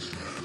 News.